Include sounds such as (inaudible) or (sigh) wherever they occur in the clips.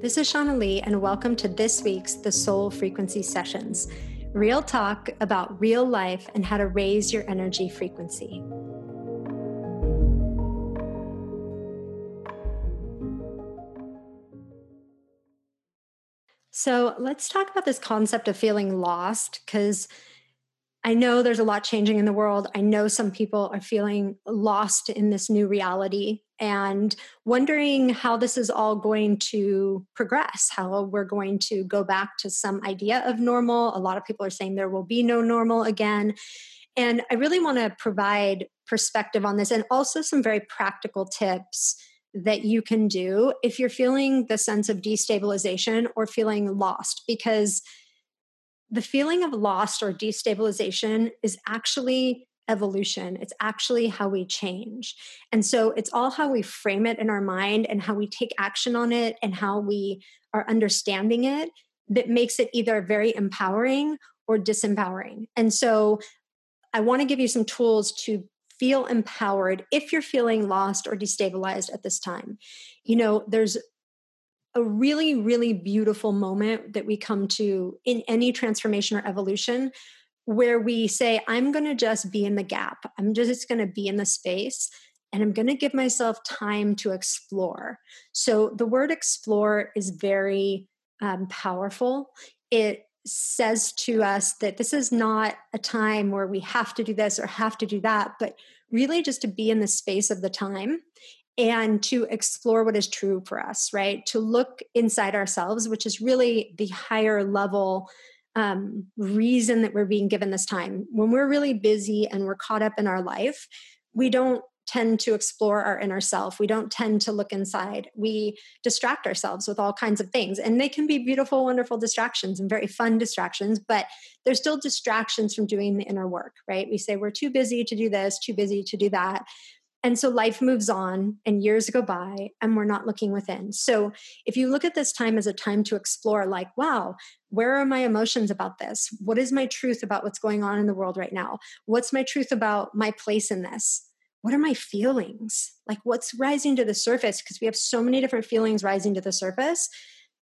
This is Shauna Lee, and welcome to this week's The Soul Frequency Sessions real talk about real life and how to raise your energy frequency. So, let's talk about this concept of feeling lost because I know there's a lot changing in the world. I know some people are feeling lost in this new reality and wondering how this is all going to progress, how we're going to go back to some idea of normal. A lot of people are saying there will be no normal again. And I really want to provide perspective on this and also some very practical tips that you can do if you're feeling the sense of destabilization or feeling lost because the feeling of loss or destabilization is actually evolution. It's actually how we change. And so it's all how we frame it in our mind and how we take action on it and how we are understanding it that makes it either very empowering or disempowering. And so I want to give you some tools to feel empowered if you're feeling lost or destabilized at this time. You know, there's a really, really beautiful moment that we come to in any transformation or evolution where we say, I'm going to just be in the gap. I'm just going to be in the space and I'm going to give myself time to explore. So the word explore is very um, powerful. It says to us that this is not a time where we have to do this or have to do that, but really just to be in the space of the time and to explore what is true for us, right? To look inside ourselves, which is really the higher level um, reason that we're being given this time. When we're really busy and we're caught up in our life, we don't tend to explore our inner self. We don't tend to look inside. We distract ourselves with all kinds of things. And they can be beautiful, wonderful distractions and very fun distractions, but they're still distractions from doing the inner work, right? We say we're too busy to do this, too busy to do that. And so life moves on and years go by and we're not looking within. So if you look at this time as a time to explore, like, wow, where are my emotions about this? What is my truth about what's going on in the world right now? What's my truth about my place in this? What are my feelings? Like, what's rising to the surface? Because we have so many different feelings rising to the surface.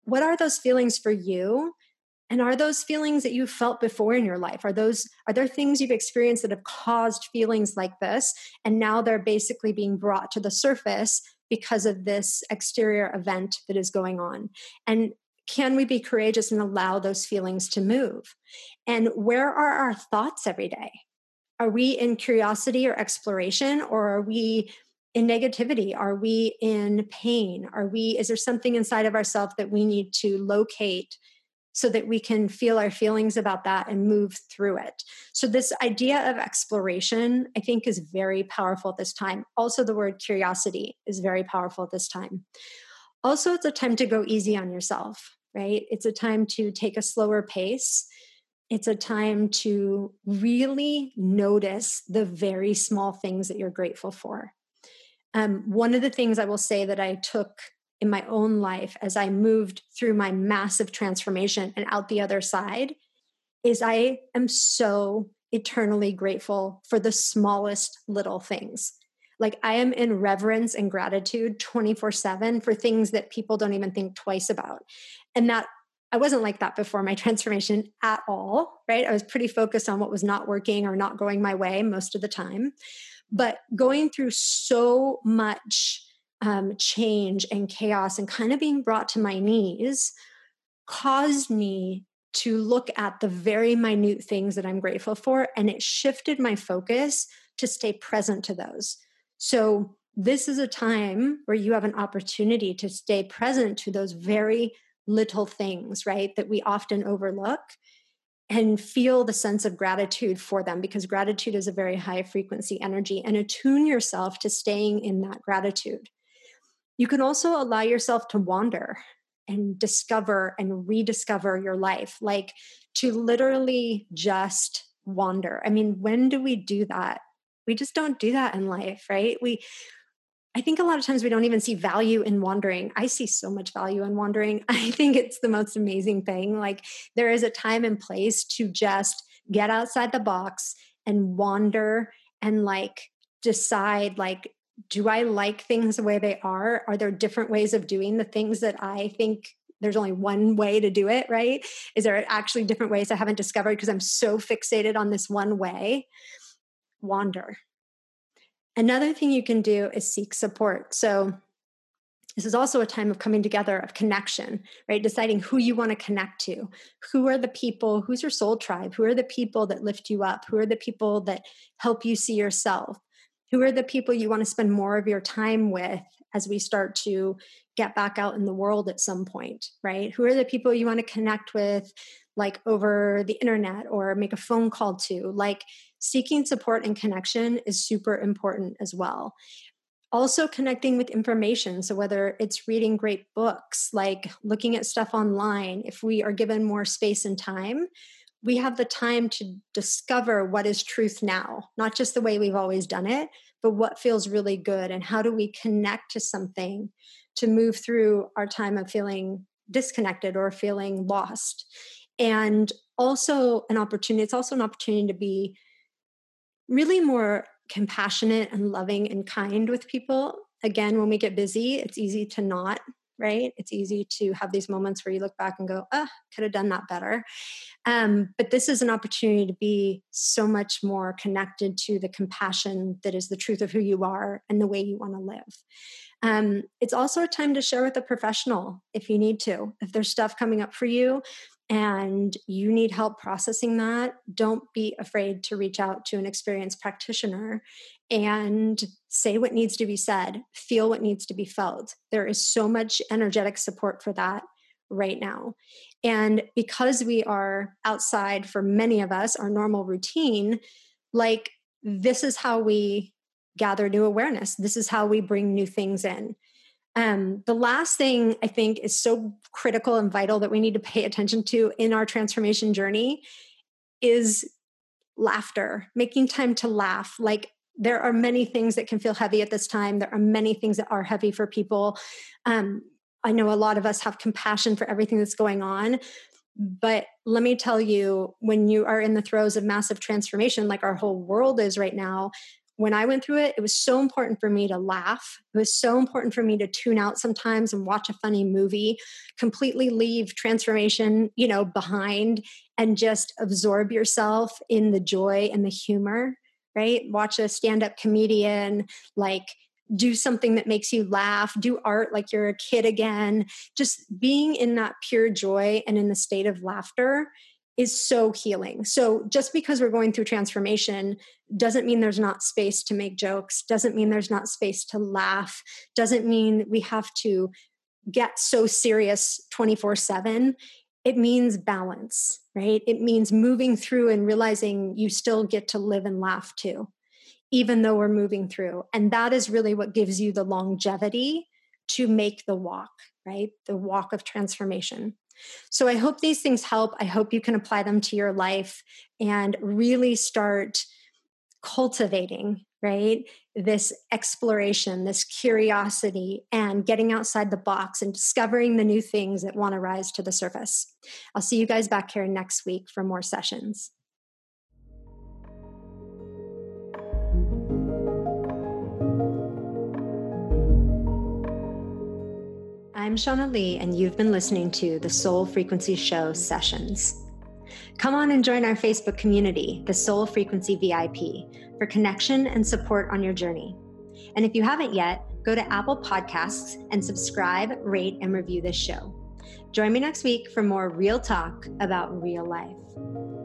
What are those feelings for you? And are those feelings that you've felt before in your life are those are there things you've experienced that have caused feelings like this and now they're basically being brought to the surface because of this exterior event that is going on? And can we be courageous and allow those feelings to move? And where are our thoughts every day? Are we in curiosity or exploration or are we in negativity? Are we in pain? Are we is there something inside of ourselves that we need to locate so that we can feel our feelings about that and move through it. So, this idea of exploration, I think, is very powerful at this time. Also, the word curiosity is very powerful at this time. Also, it's a time to go easy on yourself, right? It's a time to take a slower pace. It's a time to really notice the very small things that you're grateful for. Um, one of the things I will say that I took in my own life as I moved through my massive transformation and out the other side is I am so eternally grateful for the smallest little things. Like I am in reverence and gratitude 24 7 for things that people don't even think twice about. And that I wasn't like that before my (laughs) transformation at all, right? I was pretty focused on what was not working or not going my way most of the time. But going through so much um, change and chaos and kind of being brought to my knees caused me to look at the very minute things that I'm grateful for. And it shifted my focus to stay present to those. So, this is a time where you have an opportunity to stay present to those very little things, right? That we often overlook and feel the sense of gratitude for them because gratitude is a very high frequency energy and attune yourself to staying in that gratitude. You can also allow yourself to wander and discover and rediscover your life, like to literally just wander. I mean, when do we do that? We just don't do that in life, right? We I think a lot of times we don't even see value in wandering. I see so much value in wandering. (laughs) I think it's the most amazing thing. Like there is a time and place to just get outside the box and wander and like decide like do I like things the way they are? Are there different ways of doing the things that I think there's only one way to do it, right? Is there actually different ways I haven't discovered because I'm so fixated on this one way? Wander. Another thing you can do is seek support. So, this is also a time of coming together of connection right deciding who you want to connect to who are the people who's your soul tribe who are the people that lift you up who are the people that help you see yourself who are the people you want to spend more of your time with as we start to get back out in the world at some point right? Who are the people you want to connect with like over the internet or make a phone call to? Like seeking support and connection is super important as well. Also connecting with information so whether it's reading great books like looking at stuff online if we are given more space and time we have the time to discover what is truth now not just the way we've always done it but what feels really good and how do we connect to something to move through our time of feeling disconnected or feeling lost and also an opportunity it's also an opportunity to be really more compassionate and loving and kind with people. Again, when we get busy, it's easy to not, right? It's easy to have these moments where you look back and go, oh, could have done that better. Um, but this is an opportunity to be so much more connected to the compassion that is the truth of who you are and the way you want to live. Um, it's also a time to share with a professional if you need to. If there's stuff coming up for you, and you need help processing that, don't be afraid to reach out to an experienced practitioner and say what needs to be said, feel what needs to be felt. There is so much energetic support for that right now. And because we are outside for many of us, our normal routine, like this is how we gather new awareness. This is how we bring new things in. Um, the last thing I think is so critical and vital that we need to pay attention to in our transformation journey is laughter, making time to laugh. Like there are many things that can feel heavy at this time. There are many things that are heavy for people. Um, I know a lot of us have compassion for everything that's going on. But let me tell you, when you are in the throes of massive transformation, like our whole world is right now, when I went through it, it was so important for me to laugh. It was so important for me to tune out sometimes and watch a funny movie, completely leave transformation, you know, behind and just absorb yourself in the joy and the humor, right? Watch a stand-up comedian like do something that makes you laugh, do art like you're a kid again. Just being in that pure joy and in the state of laughter is so healing. So just because we're going through transformation doesn't mean there's not space to make jokes, doesn't mean there's not space to laugh, doesn't mean we have to get so serious 24/7. It means balance, right? It means moving through and realizing you still get to live and laugh too, even though we're moving through. And that is really what gives you the longevity to make the walk, right? The walk of transformation. So I hope these things help. I hope you can apply them to your life and really start cultivating, right? This exploration, this curiosity, and getting outside the box and discovering the new things that want to rise to the surface. I'll see you guys back here next week for more sessions. I'm Shauna Lee, and you've been listening to the Soul Frequency Show sessions. Come on and join our Facebook community, the Soul Frequency VIP, for connection and support on your journey. And if you haven't yet, go to Apple Podcasts and subscribe, rate, and review this show. Join me next week for more real talk about real life.